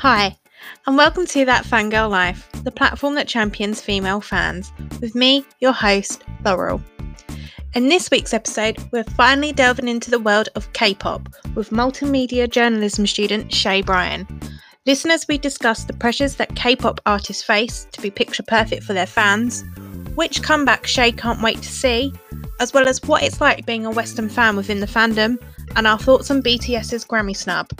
Hi, and welcome to That Fangirl Life, the platform that champions female fans, with me, your host, Laurel. In this week's episode, we're finally delving into the world of K pop with multimedia journalism student Shay Bryan. Listeners, we discuss the pressures that K pop artists face to be picture perfect for their fans, which comeback Shay can't wait to see, as well as what it's like being a Western fan within the fandom, and our thoughts on BTS's Grammy snub.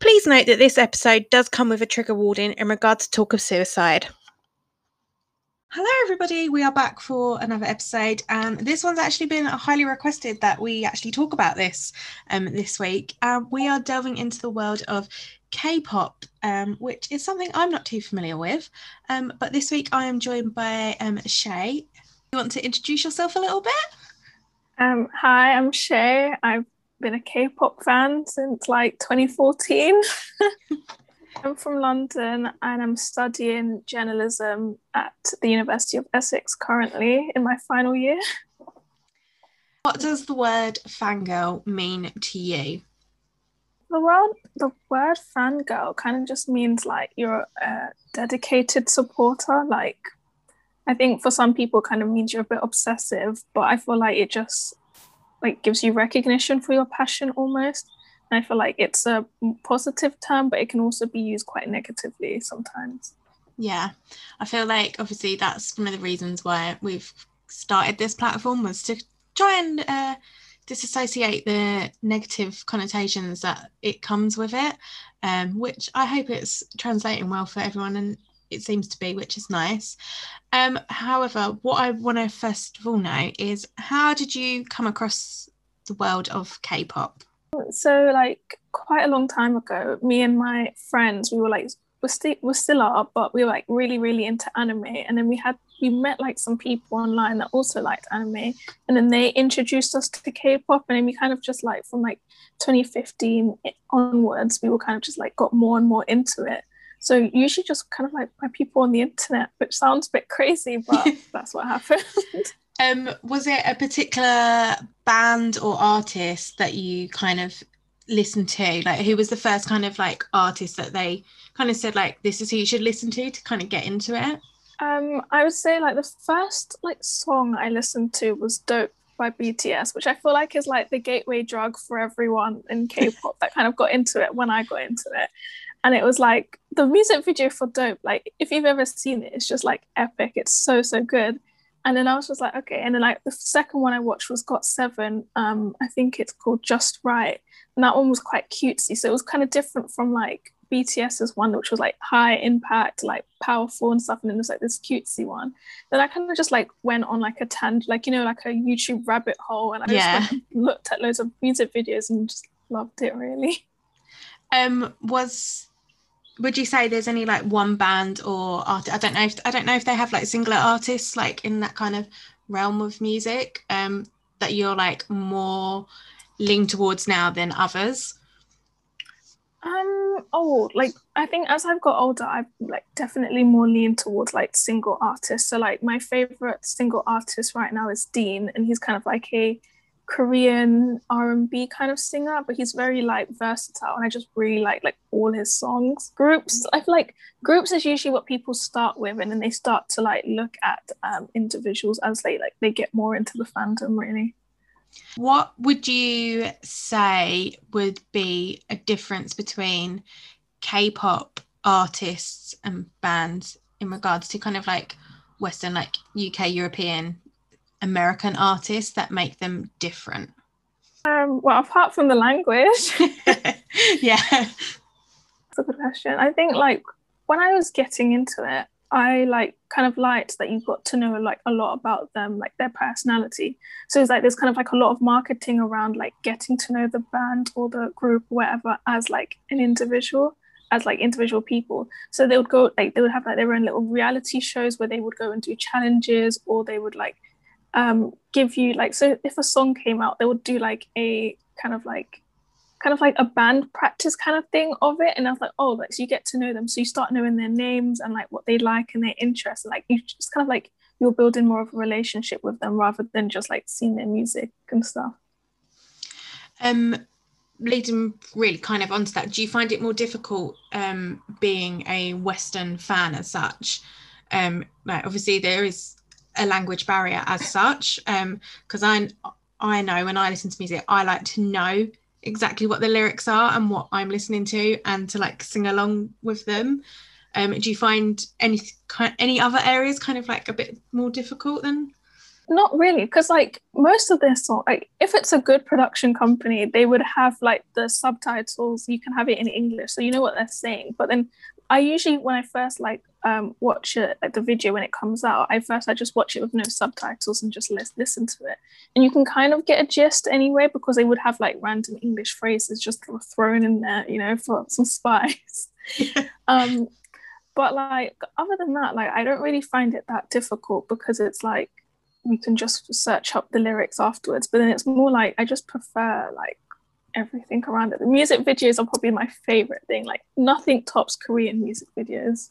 Please note that this episode does come with a trigger warning in regards to talk of suicide. Hello, everybody. We are back for another episode. Um, this one's actually been highly requested that we actually talk about this um, this week. Um, we are delving into the world of K pop, um, which is something I'm not too familiar with. Um, but this week I am joined by um, Shay. You want to introduce yourself a little bit? Um, hi, I'm Shay. I've been a K pop fan since like 2014. I'm from London and I'm studying journalism at the University of Essex currently in my final year. What does the word fangirl mean to you? The word, the word fangirl kind of just means like you're a dedicated supporter. Like, I think for some people, kind of means you're a bit obsessive, but I feel like it just like gives you recognition for your passion almost. And I feel like it's a positive term, but it can also be used quite negatively sometimes. Yeah, I feel like obviously that's one of the reasons why we've started this platform was to try and uh, disassociate the negative connotations that it comes with it, um, which I hope it's translating well for everyone and it seems to be, which is nice. Um, however, what I want to first of all know is how did you come across the world of K-pop? So, like quite a long time ago, me and my friends, we were like, we're still we still are, but we were like really really into anime, and then we had we met like some people online that also liked anime, and then they introduced us to K-pop, and then we kind of just like from like 2015 onwards, we were kind of just like got more and more into it. So usually just kind of like by people on the internet, which sounds a bit crazy, but that's what happened. Um, was it a particular band or artist that you kind of listened to? Like, who was the first kind of like artist that they kind of said like this is who you should listen to to kind of get into it? Um, I would say like the first like song I listened to was "Dope" by BTS, which I feel like is like the gateway drug for everyone in K-pop that kind of got into it when I got into it. And it was like the music video for Dope, like if you've ever seen it, it's just like epic. It's so so good and then I was just like, okay. And then like the second one I watched was GOT7. Um, I think it's called Just Right, and that one was quite cutesy. So it was kind of different from like BTS's one, which was like high impact, like powerful and stuff. And then there's like this cutesy one. Then I kind of just like went on like a tangent, like you know, like a YouTube rabbit hole, and I yeah. just like, looked at loads of music videos and just loved it really. Um, was would you say there's any like one band or art i don't know if i don't know if they have like singular artists like in that kind of realm of music um that you're like more lean towards now than others? Um oh like i think as i've got older i've like definitely more lean towards like single artists. So like my favorite single artist right now is dean and he's kind of like a Korean R&B kind of singer, but he's very like versatile, and I just really like like all his songs. Groups, I feel like groups is usually what people start with, and then they start to like look at um, individuals as they like they get more into the fandom. Really, what would you say would be a difference between K-pop artists and bands in regards to kind of like Western, like UK European American artists that make them different? Um, well, apart from the language, yeah, that's a good question. I think like when I was getting into it, I like kind of liked that you got to know like a lot about them, like their personality. So it's like there's kind of like a lot of marketing around like getting to know the band or the group or whatever as like an individual, as like individual people. So they would go like they would have like their own little reality shows where they would go and do challenges or they would like um, give you like so if a song came out they would do like a kind of like kind of like a band practice kind of thing of it. And i was like oh like so you get to know them. So you start knowing their names and like what they like and their interests. And like you just kind of like you're building more of a relationship with them rather than just like seeing their music and stuff. Um leading really kind of onto that, do you find it more difficult um, being a Western fan as such? Um, like obviously there is a language barrier as such, because um, I I know when I listen to music, I like to know exactly what the lyrics are and what I'm listening to, and to like sing along with them. Um, do you find any any other areas kind of like a bit more difficult than not really, because like most of their song, like if it's a good production company, they would have like the subtitles. You can have it in English, so you know what they're saying. But then I usually, when I first like um, watch it, like the video when it comes out, I first I just watch it with no subtitles and just list, listen to it, and you can kind of get a gist anyway because they would have like random English phrases just thrown in there, you know, for some spice. um, but like other than that, like I don't really find it that difficult because it's like you can just search up the lyrics afterwards. But then it's more like I just prefer like everything around it. The music videos are probably my favorite thing. Like nothing tops Korean music videos.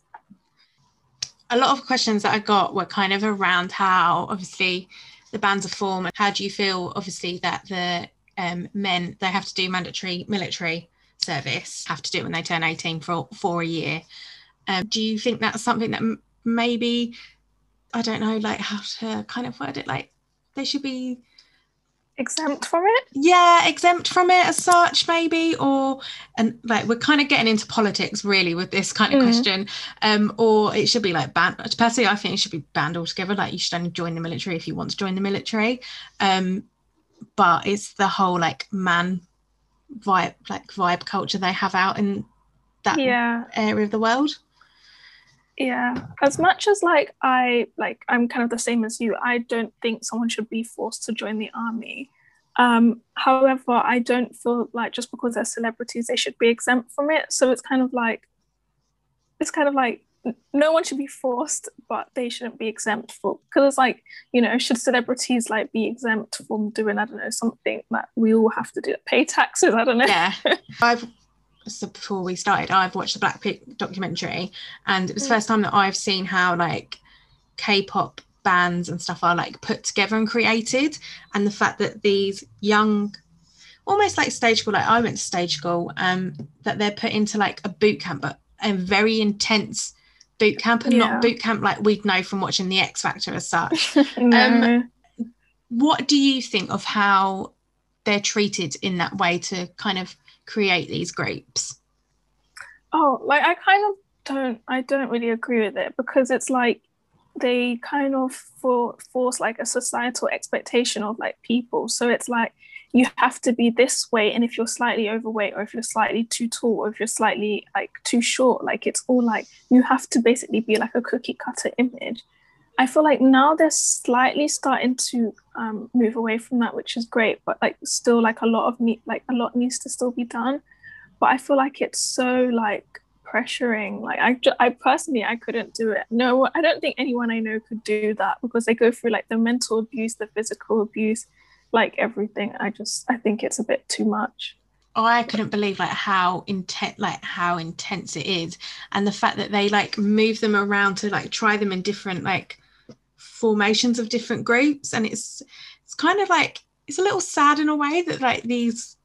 A lot of questions that I got were kind of around how obviously the bands are formed. How do you feel obviously that the um, men they have to do mandatory military service, have to do it when they turn 18 for for a year. Um, do you think that's something that m- maybe I don't know, like how to kind of word it. Like they should be exempt from it. Yeah, exempt from it as such, maybe, or and like we're kind of getting into politics really with this kind of mm. question. Um, or it should be like banned. Personally, I think it should be banned altogether. Like you should only join the military if you want to join the military. Um, but it's the whole like man vibe, like vibe culture they have out in that yeah. area of the world yeah as much as like i like i'm kind of the same as you i don't think someone should be forced to join the army. Um however i don't feel like just because they're celebrities they should be exempt from it. So it's kind of like it's kind of like no one should be forced but they shouldn't be exempt for because it's like you know should celebrities like be exempt from doing i don't know something that we all have to do pay taxes? I don't know. Yeah. I've so before we started, I've watched the Blackpink documentary, and it was the mm. first time that I've seen how like K-pop bands and stuff are like put together and created, and the fact that these young, almost like stage school, like I went to stage school, um, that they're put into like a boot camp, but a very intense boot camp, and yeah. not boot camp like we'd know from watching the X Factor as such. no. um, what do you think of how they're treated in that way to kind of create these groups? Oh, like I kind of don't I don't really agree with it because it's like they kind of for, force like a societal expectation of like people. So it's like you have to be this way and if you're slightly overweight or if you're slightly too tall or if you're slightly like too short like it's all like you have to basically be like a cookie cutter image I feel like now they're slightly starting to um, move away from that, which is great. But like, still, like a lot of need, like a lot needs to still be done. But I feel like it's so like pressuring. Like I, I personally, I couldn't do it. No, I don't think anyone I know could do that because they go through like the mental abuse, the physical abuse, like everything. I just, I think it's a bit too much. Oh, I couldn't believe like how intense like how intense it is and the fact that they like move them around to like try them in different like formations of different groups and it's it's kind of like it's a little sad in a way that like these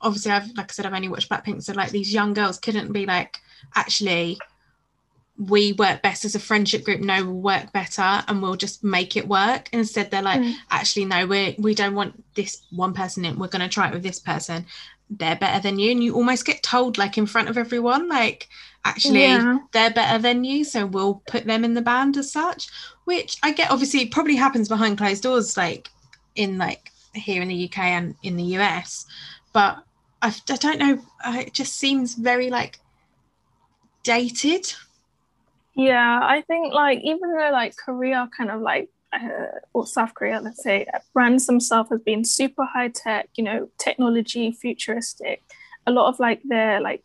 obviously I've like I said I've only watched Blackpink so like these young girls couldn't be like actually we work best as a friendship group no we'll work better and we'll just make it work instead they're like mm. actually no we we don't want this one person in we're going to try it with this person they're better than you and you almost get told like in front of everyone like actually yeah. they're better than you so we'll put them in the band as such which i get obviously probably happens behind closed doors like in like here in the uk and in the us but i, I don't know it just seems very like dated yeah i think like even though like korea kind of like uh, or South Korea, let's say, brands themselves as being super high tech, you know, technology, futuristic. A lot of like their like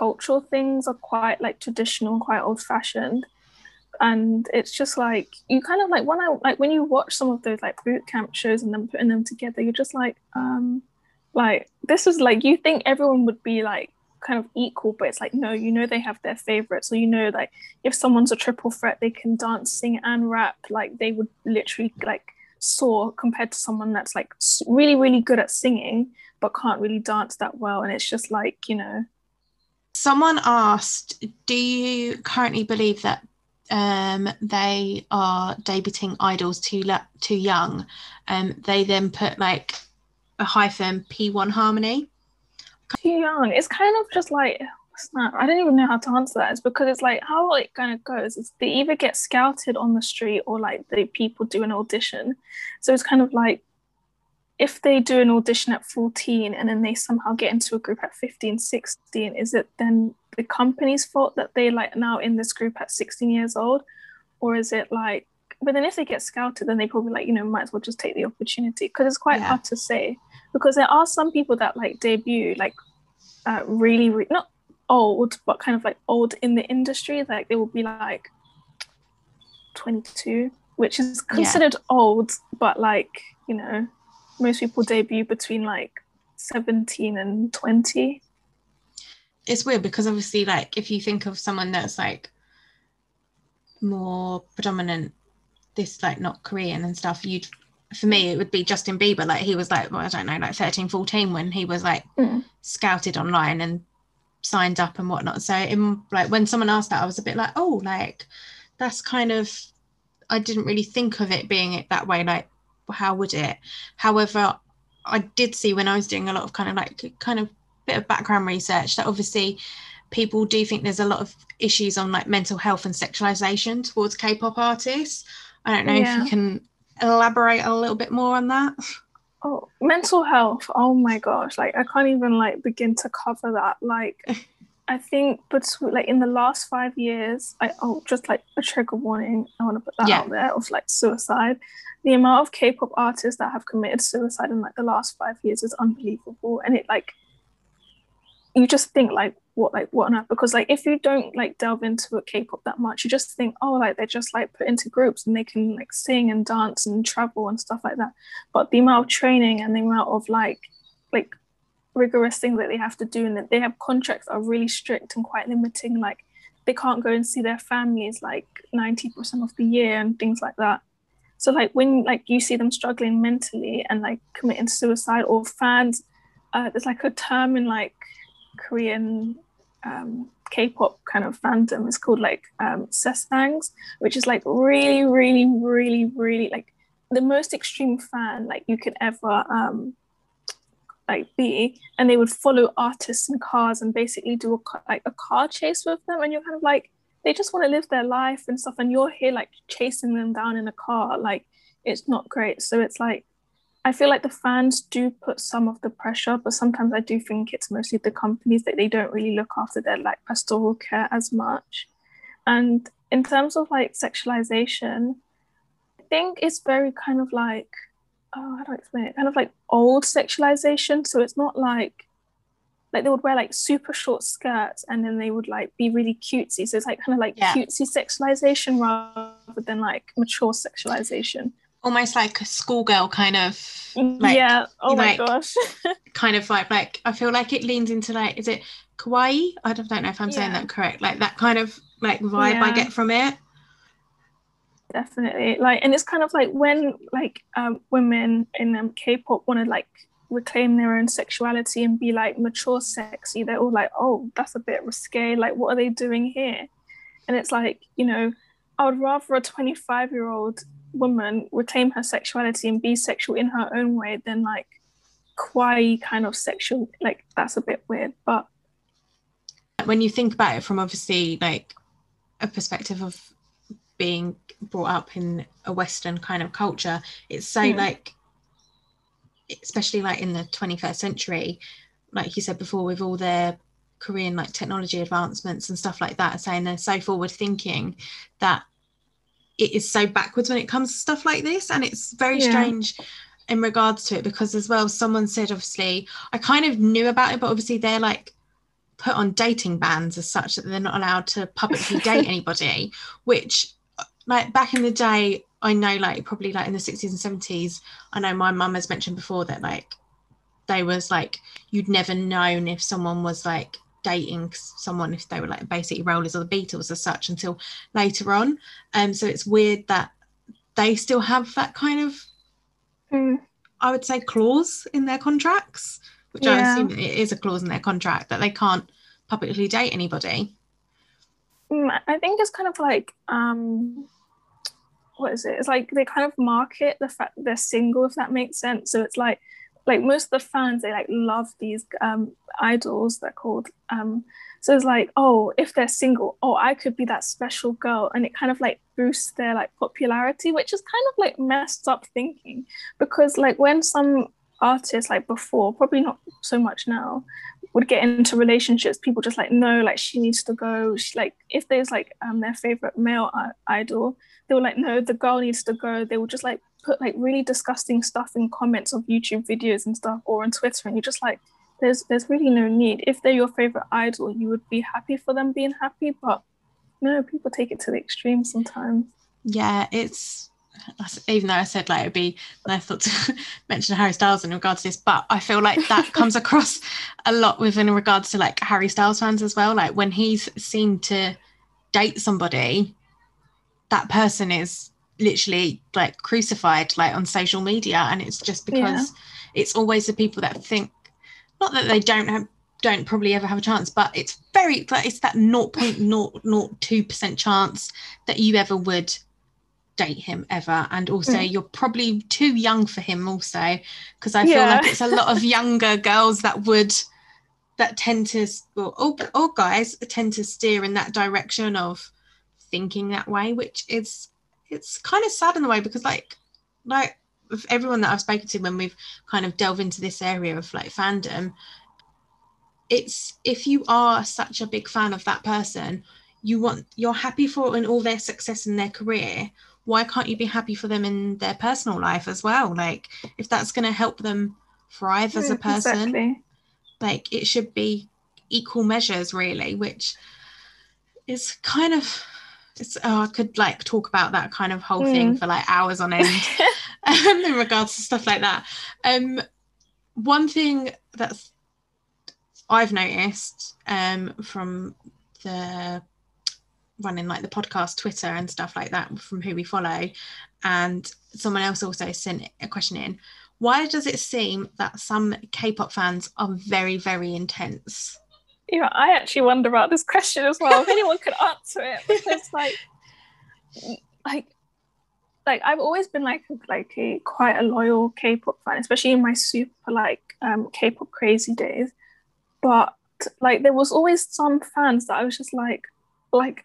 cultural things are quite like traditional, quite old fashioned. And it's just like you kind of like when I like when you watch some of those like boot camp shows and then putting them together, you're just like, um, like this is like you think everyone would be like kind of equal, but it's like no, you know they have their favorites. So you know like if someone's a triple threat, they can dance, sing, and rap. Like they would literally like soar compared to someone that's like really really good at singing but can't really dance that well and it's just like you know someone asked do you currently believe that um, they are debuting idols too too young um, they then put like a hyphen P1Harmony too young it's kind of just like snap. I don't even know how to answer that. It's because it's like how it kind of goes is they either get scouted on the street or like the people do an audition. So it's kind of like if they do an audition at 14 and then they somehow get into a group at 15, 16, is it then the company's fault that they like now in this group at 16 years old? Or is it like but then if they get scouted, then they probably like, you know, might as well just take the opportunity because it's quite yeah. hard to say. Because there are some people that like debut like uh, really, really not old, but kind of like old in the industry. Like they will be like 22, which is considered yeah. old, but like, you know, most people debut between like 17 and 20. It's weird because obviously, like, if you think of someone that's like more predominant, this like not Korean and stuff, you'd for me it would be Justin Bieber like he was like well I don't know like 13 14 when he was like mm. scouted online and signed up and whatnot. So in like when someone asked that, I was a bit like, oh, like that's kind of I didn't really think of it being it that way. Like, how would it? However, I did see when I was doing a lot of kind of like kind of bit of background research that obviously people do think there's a lot of issues on like mental health and sexualization towards K-pop artists. I don't know yeah. if you can elaborate a little bit more on that. Oh, mental health. Oh my gosh. Like I can't even like begin to cover that. Like I think between like in the last five years, I oh just like a trigger warning. I want to put that yeah. out there of like suicide. The amount of K-pop artists that have committed suicide in like the last five years is unbelievable. And it like you just think like what like what not because like if you don't like delve into a K-pop that much, you just think oh like they're just like put into groups and they can like sing and dance and travel and stuff like that. But the amount of training and the amount of like like rigorous things that they have to do and that they have contracts are really strict and quite limiting. Like they can't go and see their families like 90% of the year and things like that. So like when like you see them struggling mentally and like committing suicide or fans, uh, there's like a term in like Korean um, K-pop kind of fandom. It's called like um, sasaengs, which is like really, really, really, really like the most extreme fan like you could ever um, like be. And they would follow artists in cars and basically do a like a car chase with them. And you're kind of like they just want to live their life and stuff, and you're here like chasing them down in a car. Like it's not great. So it's like I feel like the fans do put some of the pressure, but sometimes I do think it's mostly the companies that they don't really look after their like pastoral care as much. And in terms of like sexualization, I think it's very kind of like, oh, how do I explain it? Kind of like old sexualization. So it's not like like they would wear like super short skirts and then they would like be really cutesy. So it's like kind of like yeah. cutesy sexualization rather than like mature sexualization almost like a schoolgirl kind of like, yeah oh my gosh kind of vibe like i feel like it leans into like is it kawaii i don't, know if i'm yeah. saying that correct like that kind of like vibe yeah. i get from it definitely like and it's kind of like when like um, women in um, k-pop want to like reclaim their own sexuality and be like mature sexy they're all like oh that's a bit risque like what are they doing here and it's like you know i would rather a 25 year old woman reclaim her sexuality and be sexual in her own way than like kawaii kind of sexual like that's a bit weird but when you think about it from obviously like a perspective of being brought up in a western kind of culture it's so mm. like especially like in the 21st century like you said before with all their korean like technology advancements and stuff like that saying they're so forward thinking that it is so backwards when it comes to stuff like this and it's very yeah. strange in regards to it because as well someone said obviously i kind of knew about it but obviously they're like put on dating bans as such that they're not allowed to publicly date anybody which like back in the day i know like probably like in the 60s and 70s i know my mum has mentioned before that like they was like you'd never known if someone was like dating someone if they were like basically rollers or the Beatles as such until later on. Um, so it's weird that they still have that kind of Mm. I would say, clause in their contracts, which I assume it is a clause in their contract that they can't publicly date anybody. Mm, I think it's kind of like um what is it? It's like they kind of market the fact they're single, if that makes sense. So it's like like most of the fans they like love these um idols they're called. Um so it's like, oh, if they're single, oh I could be that special girl. And it kind of like boosts their like popularity, which is kind of like messed up thinking. Because like when some artists like before, probably not so much now, would get into relationships, people just like no, like she needs to go. She, like if there's like um their favorite male idol, they were like no, the girl needs to go. They would just like put like really disgusting stuff in comments of YouTube videos and stuff or on Twitter, and you're just like, there's there's really no need. If they're your favorite idol, you would be happy for them being happy, but no, people take it to the extreme sometimes. Yeah, it's even though I said like it'd be I thought to mention Harry Styles in regards to this, but I feel like that comes across a lot within regards to like Harry Styles fans as well. Like when he's seen to date somebody, that person is literally like crucified like on social media, and it's just because it's always the people that think not that they don't have don't probably ever have a chance, but it's very like it's that 0.002 percent chance that you ever would date him ever and also Mm. you're probably too young for him also because i feel Yeah. like it's a lot of younger girls that would that tend to or, or, or guys tend to steer in that direction of thinking that way which is it's kind of sad in a way because like like everyone that i've spoken to when we've kind of delved into this area of like fandom it's if you are such a big fan of that person you want you're happy for and all their success in their career why can't you be happy for them in their personal life as well like if that's going to help them thrive as a Mm, person Exactly. like it should be equal measures really which is kind of it's oh, i could like talk about that kind of whole thing Mm. for like hours on end um, in regards to stuff like that. Um, one thing that's I've noticed um, from the running like the podcast Twitter and stuff like that from who we follow, and someone else also sent a question in. Why does it seem that some K-pop fans are very, very intense? Yeah, I actually wonder about this question as well. If anyone could answer it, because like, like, like I've always been like like a quite a loyal K-pop fan, especially in my super like um K-pop crazy days. But like, there was always some fans that I was just like, like,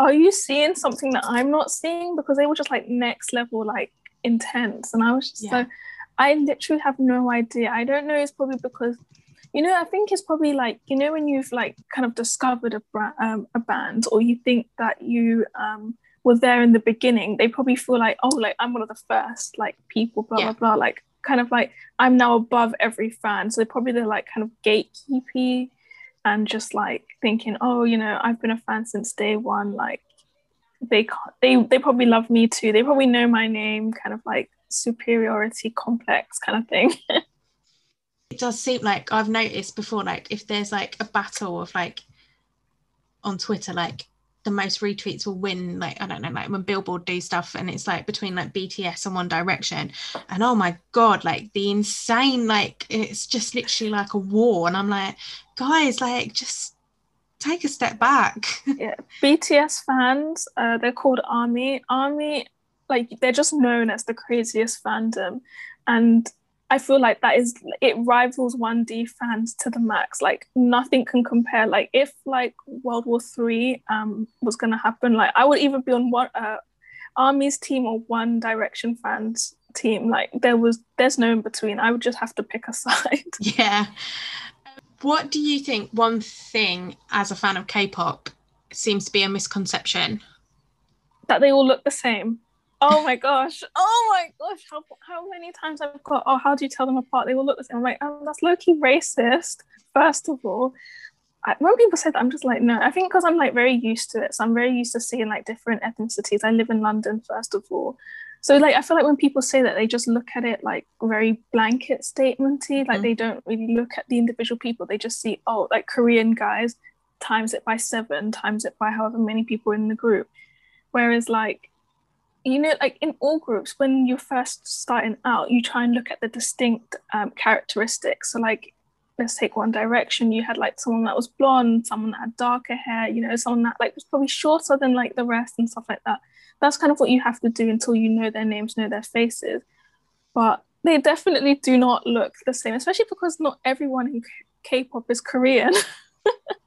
are you seeing something that I'm not seeing? Because they were just like next level, like intense, and I was just Yeah. like, I literally have no idea. I don't know. It's probably because you know, I think it's probably like you know when you've like kind of discovered a brand, um, a band, or you think that you um were there in the beginning. They probably feel like, oh, like I'm one of the first like people, blah Yeah. blah blah. Like kind of like I'm now above every fan. So they probably they're like kind of gatekeepy and just like thinking, oh, you know, I've been a fan since day one. Like they can't, they they probably love me too. They probably know my name. Kind of like superiority complex kind of thing. it does seem like I've noticed before, like if there's like a battle of like on Twitter, like the most retweets will win. Like I don't know, like when Billboard do stuff, and it's like between like BTS and One Direction, and oh my god, like the insane, like it's just literally like a war, and I'm like, guys, like just take a step back. yeah, BTS fans, uh, they're called Army. Army, like they're just known as the craziest fandom, and I feel like that is it rivals 1D fans to the max. Like nothing can compare. Like if like World War Three um was gonna happen, like I would either be on one uh, Army's team or One Direction fans team. Like there was there's no in between. I would just have to pick a side. yeah. What do you think? One thing as a fan of K-pop seems to be a misconception. that they all look the same. Oh my gosh. Oh my gosh. How, how many times I've got, oh, how do you tell them apart? They all look the same. I'm like, oh, that's low key racist, first of all. I, when people say that, I'm just like, no. I think because I'm like very used to it. So I'm very used to seeing like different ethnicities. I live in London, first of all. So like I feel like when people say that, they just look at it like very blanket statementy. Like Mhm. they don't really look at the individual people. They just see, oh, like Korean guys times it by seven, times it by however many people in the group. Whereas like you know, like in all groups, when you're first starting out, you try and look at the distinct um, characteristics. So, like, let's take One Direction. You had like someone that was blonde, someone that had darker hair, you know, someone that like was probably shorter than like the rest and stuff like that. That's kind of what you have to do until you know their names, know their faces. But they definitely do not look the same, especially because not everyone in K-pop is Korean.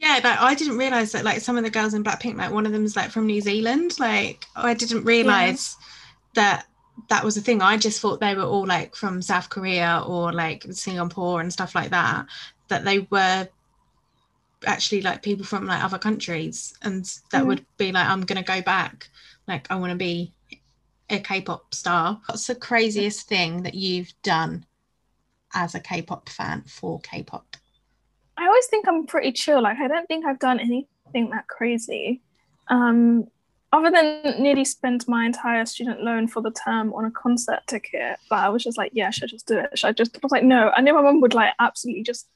Yeah, like I didn't realize that like some of the girls in Blackpink, like one of them is like from New Zealand. Like I didn't realize yeah. that that was a thing. I just thought they were all like from South Korea or like Singapore and stuff like that. That they were actually like people from like other countries, and that mm. would be like, I'm gonna go back. Like I want to be a K-pop star. What's the craziest thing that you've done as a K-pop fan for K-pop? I always think I'm pretty chill. Like I don't think I've done anything that crazy. Um, other than nearly spend my entire student loan for the term on a concert ticket, but I was just like, yeah, should I just do it? Should I just? I was like, no. I knew my mum would like absolutely just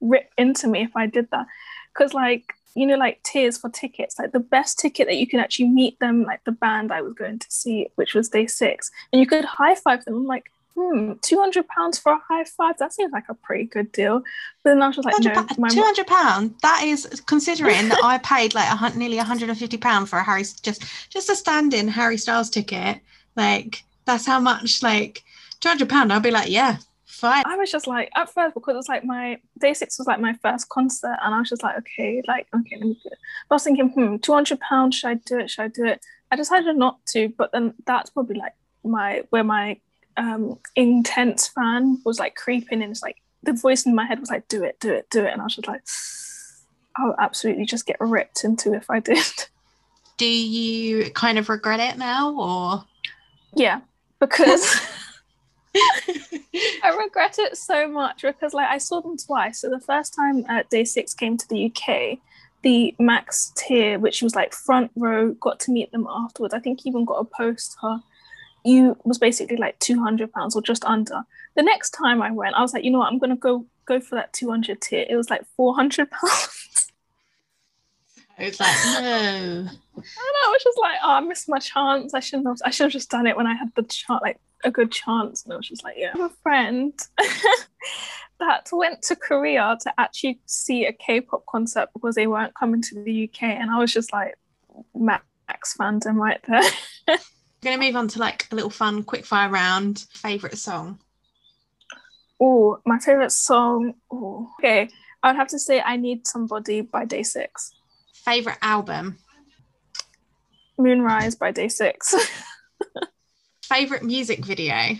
rip into me if I did that, because like you know, like tiers for tickets, like the best ticket that you can actually meet them, like the band I was going to see, which was day six, and you could high five them. I'm like, hmm, two hundred pounds for a high five. That seems like a pretty good deal. But then I was just like, no, two hundred pound. That is considering that I paid like a, nearly one hundred and fifty pound for a Harry just just a stand-in Harry Styles ticket. Like that's how much like two hundred pound. I'd be like, yeah, fine. I was just like at first because it was like my day six was like my first concert, and I was just like, okay, like okay, let me do it. But I was thinking, hmm, two hundred pounds. Should I do it? Should I do it? I decided not to, but then that's probably like my where my um, intense fan was like creeping and it's like the voice in my head was like, do it, do it, do it. And I was just like, I'll absolutely just get ripped into if I did. Do you kind of regret it now or? Yeah, because I regret it so much because like I saw them twice. So the first time uh, day six came to the UK, the max tier, which was like front row, got to meet them afterwards. I think even got a poster you was basically like 200 pounds or just under. The next time i went i was like you know what? I'm gonna go go for that 200 tier. It was like 400 pounds. It's like no. And i was just like oh i missed my chance. I shouldn't have i should have just done it when i had the chance like a good chance. And i was just like yeah I have a friend that went to korea to actually see a k-pop concert because they weren't coming to the uk and i was just like max fandom right there We're going to move on to like a little fun quick fire round. Favorite song? Oh, my favorite song. Oh, okay. I would have to say I Need Somebody by Day Six. Favorite album? Moonrise by Day Six. favorite music video?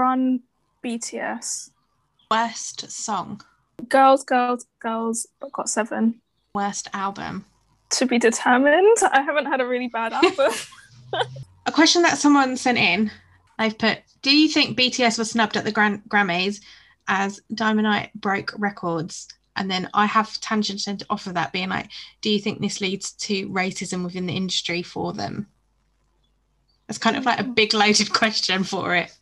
Run BTS. Worst song? Girls, Girls, Girls, but GOT7. Worst album? To be determined. I haven't had a really bad album. a question that someone sent in. They've put, "Do you think BTS was snubbed at the Gram- Grammys as Dynamite broke records?" And then I have tangented off of that, being like, "Do you think this leads to racism within the industry for them?" It's kind of like a big loaded question for it.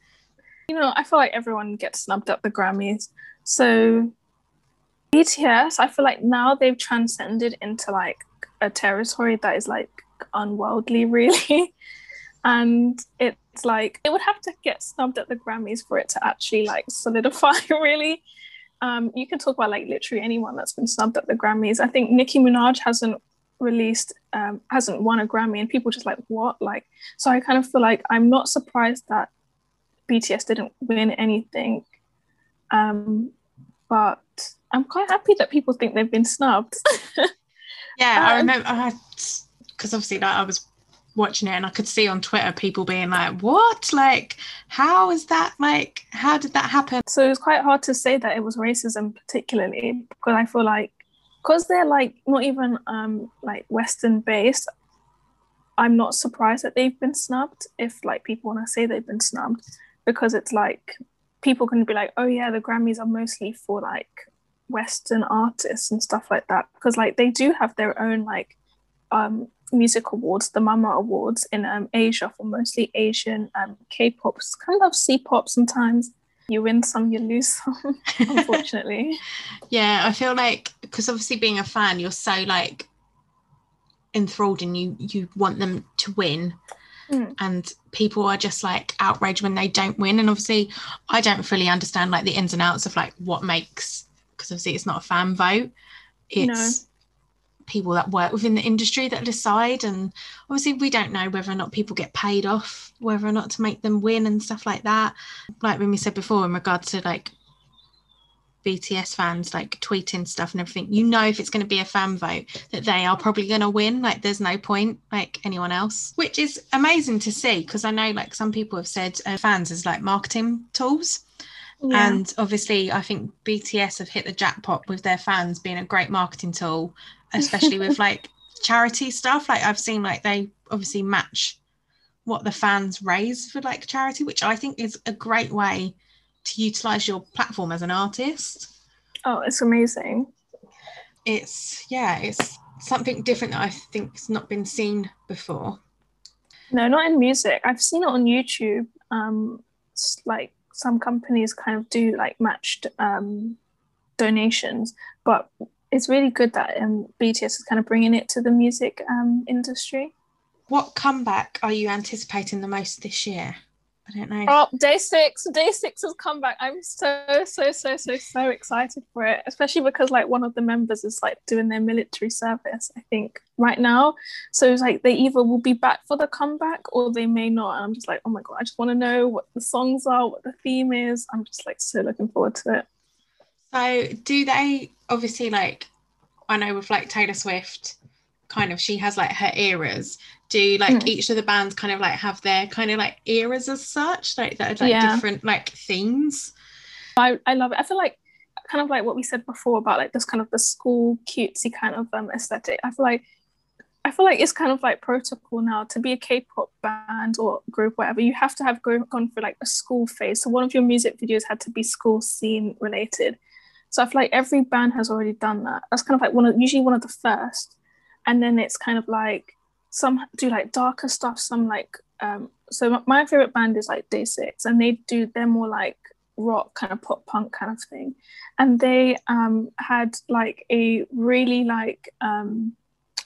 You know, I feel like everyone gets snubbed at the Grammys. So BTS, I feel like now they've transcended into like a territory that is like unworldly, really and it's like it would have to get snubbed at the Grammys for it to actually like solidify really. Um, you can talk about like literally anyone that's been snubbed at the Grammys. I think Nicki Minaj hasn't released um, hasn't won a Grammy and people just like what like so I kind of feel like I'm not surprised that BTS didn't win anything um, but I'm quite happy that people think they've been snubbed yeah um, I remember because obviously like I was watching it and I could see on Twitter people being like, what? Like, how is that? Like, how did that happen? So it was quite hard to say that it was racism, particularly because I feel like, because they're like not even um like Western based, I'm not surprised that they've been snubbed if like people want to say they've been snubbed because it's like people can be like, oh yeah, the Grammys are mostly for like Western artists and stuff like that because like they do have their own like um music awards, the Mama Awards in um, Asia for mostly Asian um, K-pop, kind of C-pop sometimes. You win some, you lose some, unfortunately. yeah, I feel like because obviously being a fan, you're so like enthralled and you you want them to win. Mm. and people are just like outraged when they don't win and obviously i don't fully understand like the ins and outs of like what makes because obviously it's not a fan vote it's people that work within the industry that decide and obviously we don't know whether or not people get paid off whether or not to make them win and stuff like that like when we said before in regards to like BTS fans like tweeting stuff and everything, you know if it's going to be a fan vote that they are probably going to win. Like there's no point like anyone else, which is amazing to see because I know like some people have said uh, fans is like marketing tools. Yeah. And obviously, I think BTS have hit the jackpot with their fans being a great marketing tool, especially with like charity stuff. Like I've seen like they obviously match what the fans raise for like charity, which I think is a great way to utilize your platform as an artist. oh, it's amazing. It's yeah, it's something different that I think has not been seen before. No, not in music. I've seen it on YouTube. Um, like some companies kind of do like matched um, donations, but it's really good that um, BTS is kind of bringing it to the music um, industry. What comeback are you anticipating the most this year? I don't know. Oh, day six, day six has come back. I'm so so so so so excited for it, especially because like one of the members is like doing their military service. I think right now, so it's like they either will be back for the comeback or they may not. And I'm just like, oh my god, I just want to know what the songs are, what the theme is. I'm just like so looking forward to it. So do they obviously like I know with like Taylor Swift, kind of she has like her eras. Do like Hmm. each of the bands kind of like have their kind of like eras as such, like that are like Yeah. different like themes? I, I love it. I feel like kind of like what we said before about like this kind of the school cutesy kind of um aesthetic. I feel like I feel like it's kind of like protocol now to be a K-pop band or group, whatever. You have to have gone through like a school phase. So one of your music videos had to be school scene related. So I feel like every band has already done that. That's kind of like one of usually one of the first, and then it's kind of like some do like darker stuff. Some like um. So my- favorite band is like Day Six, and they do they're more like rock kind of pop punk kind of thing and they um had like a really like um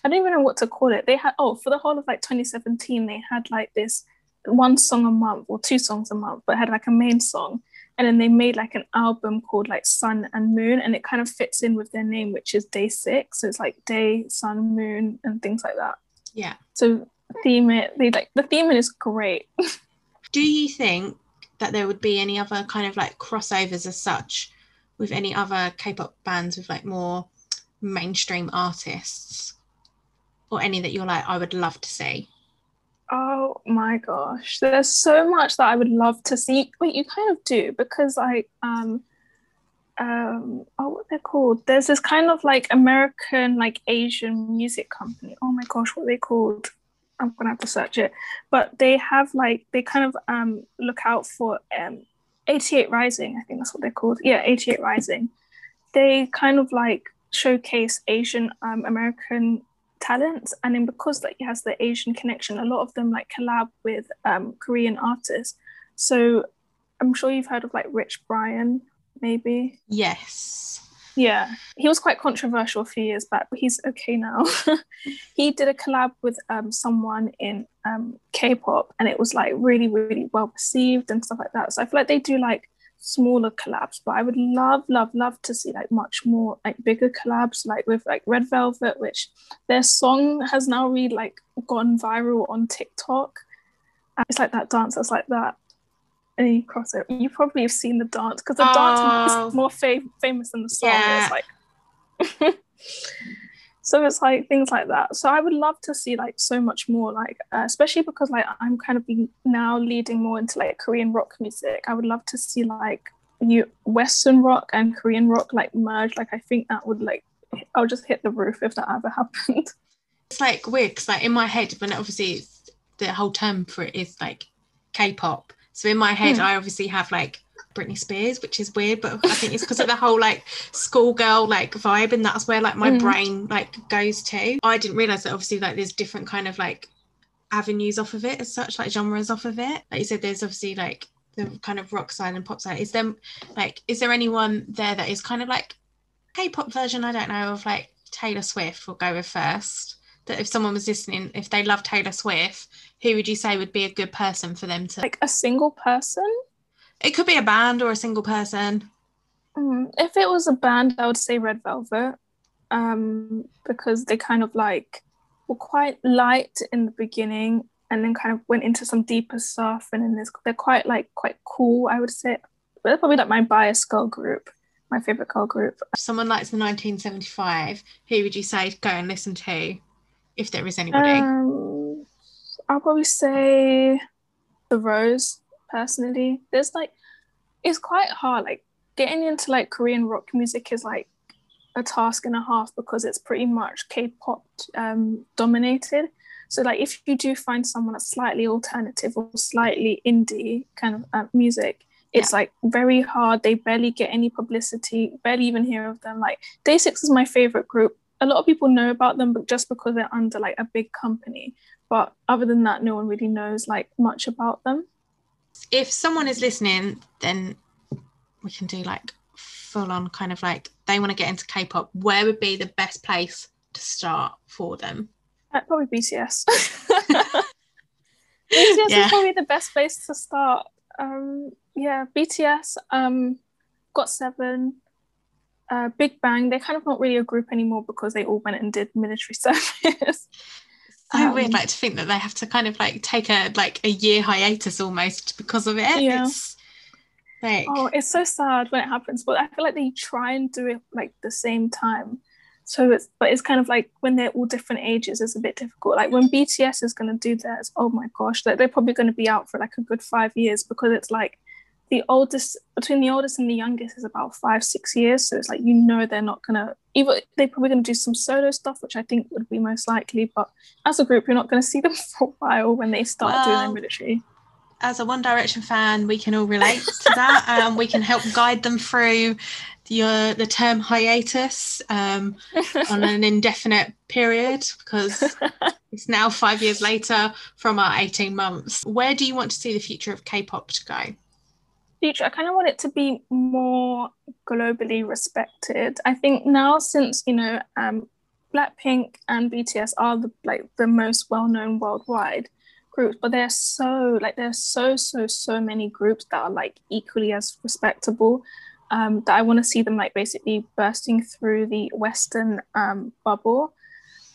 i don't even know what to call it they had oh for the whole of like 2017 they had like this one song a month or two songs a month but had like a main song and then they made like an album called like sun and moon and it kind of fits in with their name which is day six so it's like day sun moon and things like that Yeah. so theme it they like the theming is great Do you think that there would be any other kind of like crossovers as such with any other K-pop bands with like more mainstream artists? Or any that you're like, I would love to see. Oh my gosh, there's so much that I would love to see. Wait, you kind of do because like um um oh what they're called? There's this kind of like American like Asian music company. Oh my gosh, what they called? I'm gonna have to search it. But they have like they kind of um look out for um 88 Rising, I think that's what they're called. Yeah, 88 Rising. They kind of like showcase Asian um American talents. And then because like it has the asian connection a lot of them like collab with um korean artists. So i'm sure you've heard of like rich brian maybe? Yes. yeah. He was quite controversial a few years back but he's okay now. He did a collab with um someone in um k-pop and it was like really really well received and stuff like that. So i feel like they do like smaller collabs but i would love love love to see like much more like bigger collabs like with like red velvet which their song has now really like gone viral on tiktok And it's like that dance that's like that and you cross it you probably have seen the dance because the dance Oh. is more fam- famous than the song Yeah. it's like so it's like things like that so i would love to see like so much more like uh, especially because like i'm kind of being now leading more into like korean rock music i would love to see like you western rock and korean rock like merge like i think that would like i'll just hit the roof if that ever happened It's like weird because like in my head, when obviously it's, the whole term for it is like K-pop. So in my head, Hmm. I obviously have like Britney Spears, which is weird, but I think it's because of the whole like schoolgirl like vibe, and that's where like my Mm. brain like goes to. I didn't realize that obviously like there's different kind of like avenues off of it as such, like genres off of it. Like you said, there's obviously like the kind of rock side and pop side. Is there like is there anyone there that is kind of like K-pop version? I don't know of like Taylor Swift. We'll go with first that if someone was listening, if they love Taylor Swift, who would you say would be a good person for them to? Like a single person? It could be a band or a single person. Mm, if it was a band, I would say Red Velvet, um, because they kind of like were quite light in the beginning, and then kind of went into some deeper stuff, and then there's, they're quite like quite cool. I would say, but they're probably like my bias girl group, my favorite girl group. If someone likes the 1975, who would you say go and listen to, if there is anybody? Um, I'll probably say the Rose. Personally, there's like it's quite hard. Like getting into like Korean rock music is like a task and a half because it's pretty much K-pop um, dominated. So like if you do find someone that's slightly alternative or slightly indie kind of uh, music, it's yeah. like very hard. They barely get any publicity, barely even hear of them. Like DAY6 is my favorite group. A lot of people know about them, but just because they're under like a big company. But other than that, no one really knows like much about them. If someone is listening, then we can do like full on kind of like they want to get into K-pop. Where would be the best place to start for them? Uh, probably BTS. BTS yeah. is probably the best place to start. Um, yeah, BTS, um, GOT7, uh, Big Bang. They're kind of not really a group anymore because they all went and did military service. So um, weird, like to think that they have to kind of like take a like a year hiatus almost because of it. Yeah. It's, like, oh, it's so sad when it happens, but I feel like they try and do it like the same time. So it's but it's kind of like when they're all different ages, it's a bit difficult. Like when BTS is gonna do theirs, oh my gosh, like they're probably gonna be out for like a good five years because it's like the oldest between the oldest and the youngest is about five six years so it's like you know they're not gonna either they're probably gonna do some solo stuff which i think would be most likely but as a group you're not gonna see them for a while when they start well, doing their military. as a one direction fan we can all relate to that. And um, we can help guide them through the, uh, the term hiatus um, on an indefinite period because it's now five years later from our 18 months. Where do you want to see the future of k-pop to go future i kind of want it to be more globally respected. I think now since you know um, blackpink and bts are the like the most well-known worldwide groups but there's so like there's so so so many groups that are like equally as respectable um, that i want to see them like basically bursting through the western um, bubble.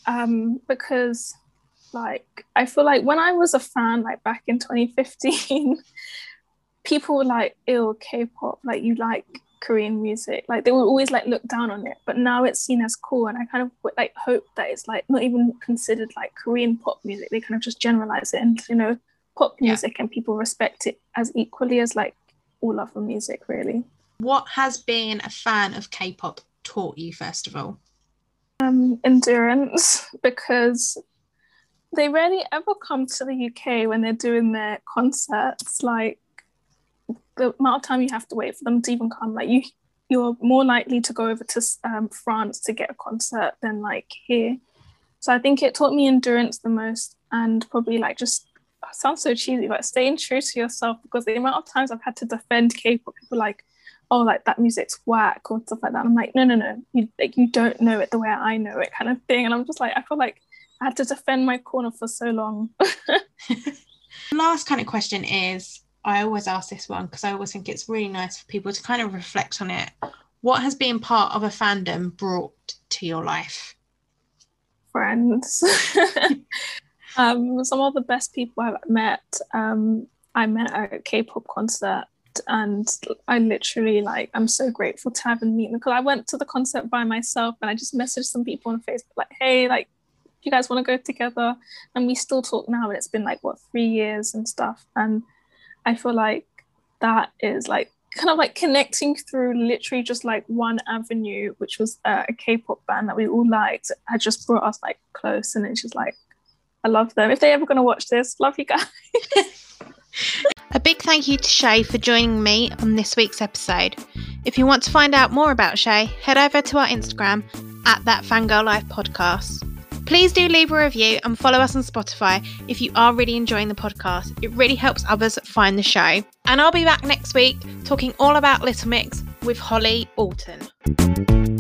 Um, because like i feel like when i was a fan like back in 2015 people were like, ill K-pop, like you like Korean music. Like they were always like look down on it, but now it's seen as cool. And I kind of like hope that it's like not even considered like Korean pop music. They kind of just generalize it and you know pop music, yeah. and people respect it as equally as like all other music, really. What has being a fan of K-pop taught you, first of all? Um, endurance, because they rarely ever come to the UK when they're doing their concerts. Like the amount of time you have to wait for them to even come like you you're more likely to go over to um, france to get a concert than like here. So i think it taught me endurance the most and probably like just sounds so cheesy but staying true to yourself because the amount of times i've had to defend k-pop people like oh like that music's whack or stuff like that. I'm like no no no. You like you don't know it the way i know it kind of thing. And i'm just like i feel like i had to defend my corner for so long. Last kind of question is I always ask this one because I always think it's really nice for people to kind of reflect on it. What has being part of a fandom brought to your life? Friends. um, some of the best people I've met. Um, I met at a K-pop concert and I literally like I'm so grateful to have them meet because I went to the concert by myself and I just messaged some people on Facebook like, hey, like you guys want to go together? And we still talk now and it's been like what three years and stuff. And I feel like that is like kind of like connecting through literally just like one avenue, which was uh, a K-pop band that we all liked, had just brought us like close, and it's just like I love them. If they're ever gonna watch this, love you guys. a big thank you to Shay for joining me on this week's episode. If you want to find out more about Shay, head over to our Instagram at that Fangirl Life podcast. Please do leave a review and follow us on Spotify if you are really enjoying the podcast. It really helps others find the show. And I'll be back next week talking all about Little Mix with Holly Alton.